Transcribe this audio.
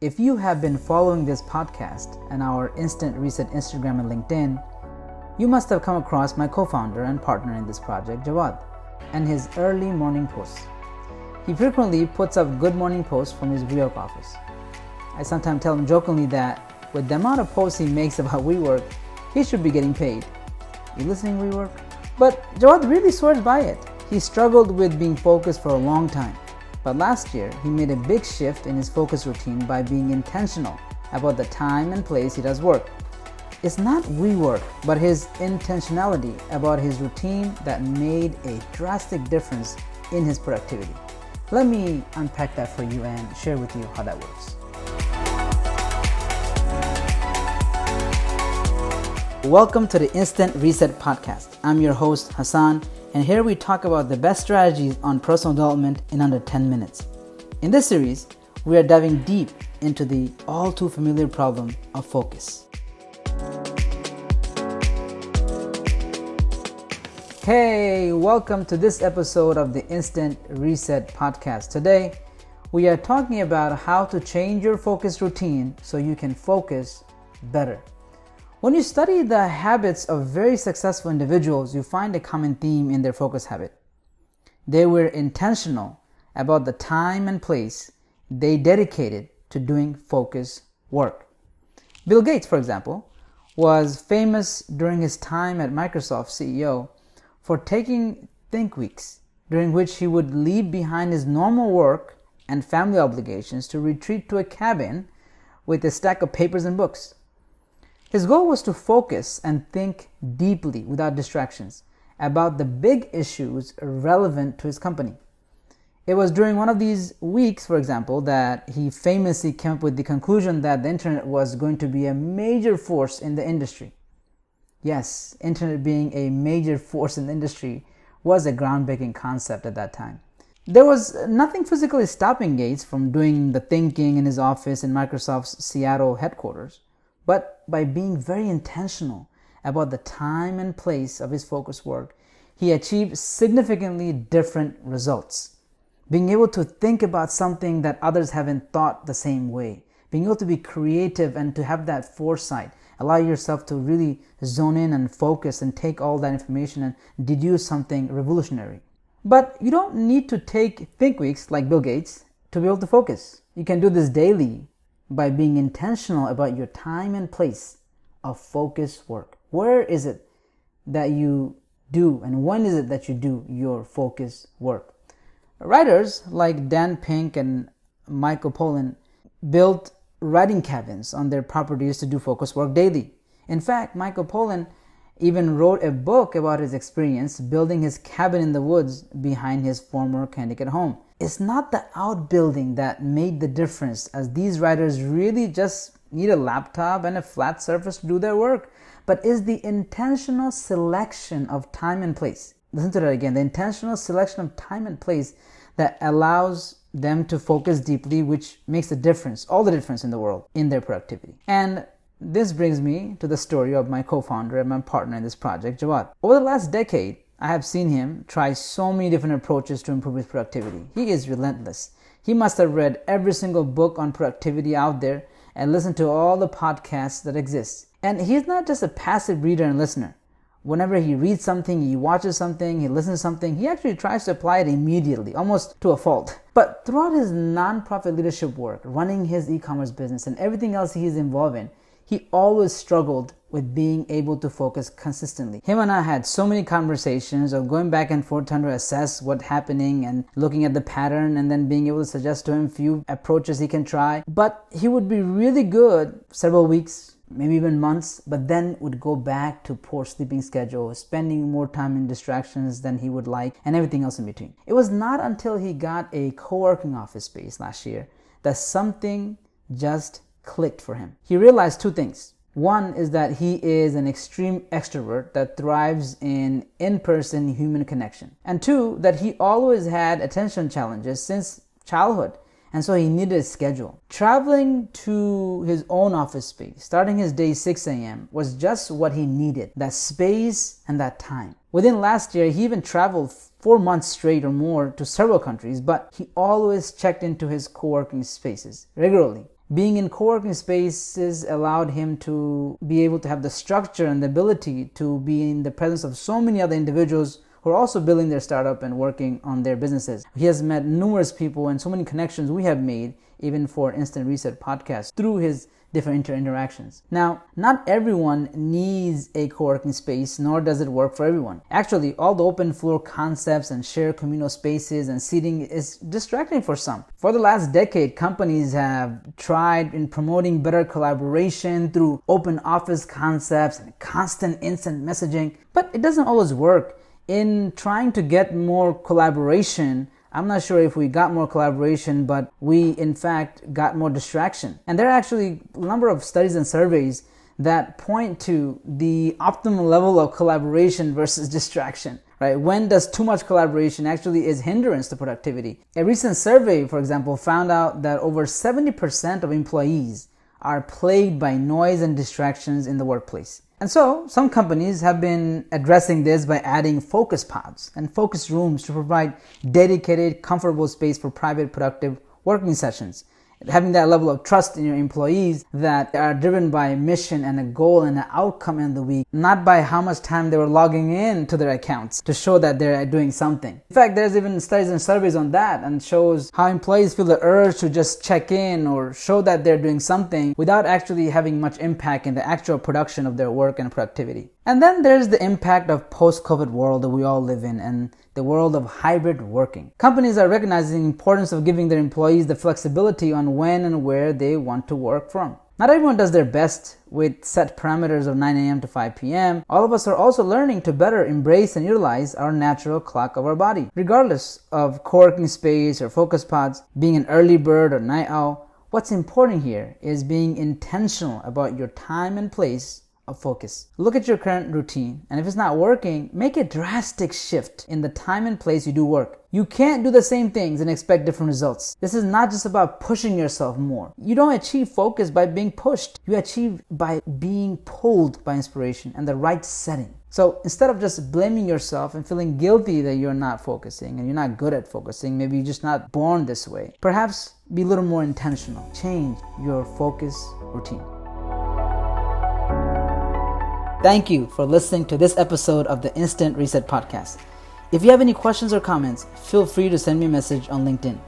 If you have been following this podcast and our Instant Reset Instagram and LinkedIn, you must have come across my co founder and partner in this project, Jawad, and his early morning posts. He frequently puts up good morning posts from his WeWork office. I sometimes tell him jokingly that with the amount of posts he makes about WeWork, he should be getting paid. You listening, WeWork? But Jawad really swears by it. He struggled with being focused for a long time. But last year, he made a big shift in his focus routine by being intentional about the time and place he does work. It's not WeWork, but his intentionality about his routine that made a drastic difference in his productivity. Let me unpack that for you and share with you how that works. Welcome to the Instant Reset Podcast. I'm your host, Hassan and here we talk about the best strategies on personal development in under 10 minutes. In this series, we are diving deep into the all too familiar problem of focus. Hey, welcome to this episode of the Instant Reset Podcast. Today, we are talking about how to change your focus routine so you can focus better. When you study the habits of very successful individuals, you find a common theme in their focus habit. They were intentional about the time and place they dedicated to doing focus work. Bill Gates, for example, was famous during his time at Microsoft CEO for taking think weeks during which he would leave behind his normal work and family obligations to retreat to a cabin with a stack of papers and books. His goal was to focus and think deeply without distractions about the big issues relevant to his company. It was during one of these weeks, for example, that he famously came up with the conclusion that the internet was going to be a major force in the industry. Yes, internet being a major force in the industry was a groundbreaking concept at that time. There was nothing physically stopping Gates from doing the thinking in his office in Microsoft's Seattle headquarters but by being very intentional about the time and place of his focus work, he achieved significantly different results. Being able to think about something that others haven't thought the same way, being able to be creative and to have that foresight, allow yourself to really zone in and focus and take all that information and deduce something revolutionary. But you don't need to take think weeks like Bill Gates to be able to focus. You can do this daily by being intentional about your time and place of focus work. Where is it that you do and when is it that you do your focus work? Writers like Dan Pink and Michael Pollan built writing cabins on their properties to do focus work daily. In fact, Michael Pollan even wrote a book about his experience building his cabin in the woods behind his former Connecticut home. It's not the outbuilding that made the difference, as these writers really just need a laptop and a flat surface to do their work, but is the intentional selection of time and place. Listen to that again the intentional selection of time and place that allows them to focus deeply, which makes a difference, all the difference in the world in their productivity. And this brings me to the story of my co founder and my partner in this project, Jawad. Over the last decade, I have seen him try so many different approaches to improve his productivity. He is relentless. He must have read every single book on productivity out there and listened to all the podcasts that exist. And he's not just a passive reader and listener. Whenever he reads something, he watches something, he listens to something, he actually tries to apply it immediately, almost to a fault. But throughout his nonprofit leadership work, running his e commerce business, and everything else he's involved in, he always struggled with being able to focus consistently. Him and I had so many conversations of going back and forth trying to assess what's happening and looking at the pattern and then being able to suggest to him a few approaches he can try. But he would be really good several weeks, maybe even months, but then would go back to poor sleeping schedule, spending more time in distractions than he would like, and everything else in between. It was not until he got a co-working office space last year that something just clicked for him. He realized two things. One is that he is an extreme extrovert that thrives in in person human connection. And two, that he always had attention challenges since childhood. And so he needed a schedule. Traveling to his own office space, starting his day 6 a.m., was just what he needed that space and that time. Within last year, he even traveled four months straight or more to several countries, but he always checked into his co working spaces regularly Being in co working spaces allowed him to be able to have the structure and the ability to be in the presence of so many other individuals who are also building their startup and working on their businesses. He has met numerous people and so many connections we have made, even for Instant Reset podcast, through his different inter interactions. Now, not everyone needs a co-working space, nor does it work for everyone. Actually, all the open floor concepts and shared communal spaces and seating is distracting for some. For the last decade, companies have tried in promoting better collaboration through open office concepts and constant instant messaging, but it doesn't always work in trying to get more collaboration, I'm not sure if we got more collaboration, but we in fact got more distraction. And there are actually a number of studies and surveys that point to the optimal level of collaboration versus distraction right? When does too much collaboration actually is hindrance to productivity? A recent survey for example found out that over 70% of employees are plagued by noise and distractions in the workplace and so, some companies have been addressing this by adding focus pods and focus rooms to provide dedicated, comfortable space for private, productive working sessions having that level of trust in your employees that are driven by a mission and a goal and an outcome in the week, not by how much time they were logging in to their accounts to show that they're doing something. In fact, there's even studies and surveys on that and shows how employees feel the urge to just check in or show that they're doing something without actually having much impact in the actual production of their work and productivity. And then there's the impact of post-COVID world that we all live in and the world of hybrid working. Companies are recognizing the importance of giving their employees the flexibility on when and where they want to work from. Not everyone does their best with set parameters of 9 a.m. to 5 p.m. All of us are also learning to better embrace and utilize our natural clock of our body. Regardless of co-working space or focus pods, being an early bird or night owl, what's important here is being intentional about your time and place focus. Look at your current routine, and if it's not working, make a drastic shift in the time and place you do work. You can't do the same things and expect different results. This is not just about pushing yourself more. You don't achieve focus by being pushed, you achieve by being pulled by inspiration and the right setting. So instead of just blaming yourself and feeling guilty that you're not focusing and you're not good at focusing, maybe you're just not born this way, perhaps be a little more intentional. Change your focus routine. Thank you for listening to this episode of the Instant Reset Podcast. If you have any questions or comments, feel free to send me a message on LinkedIn.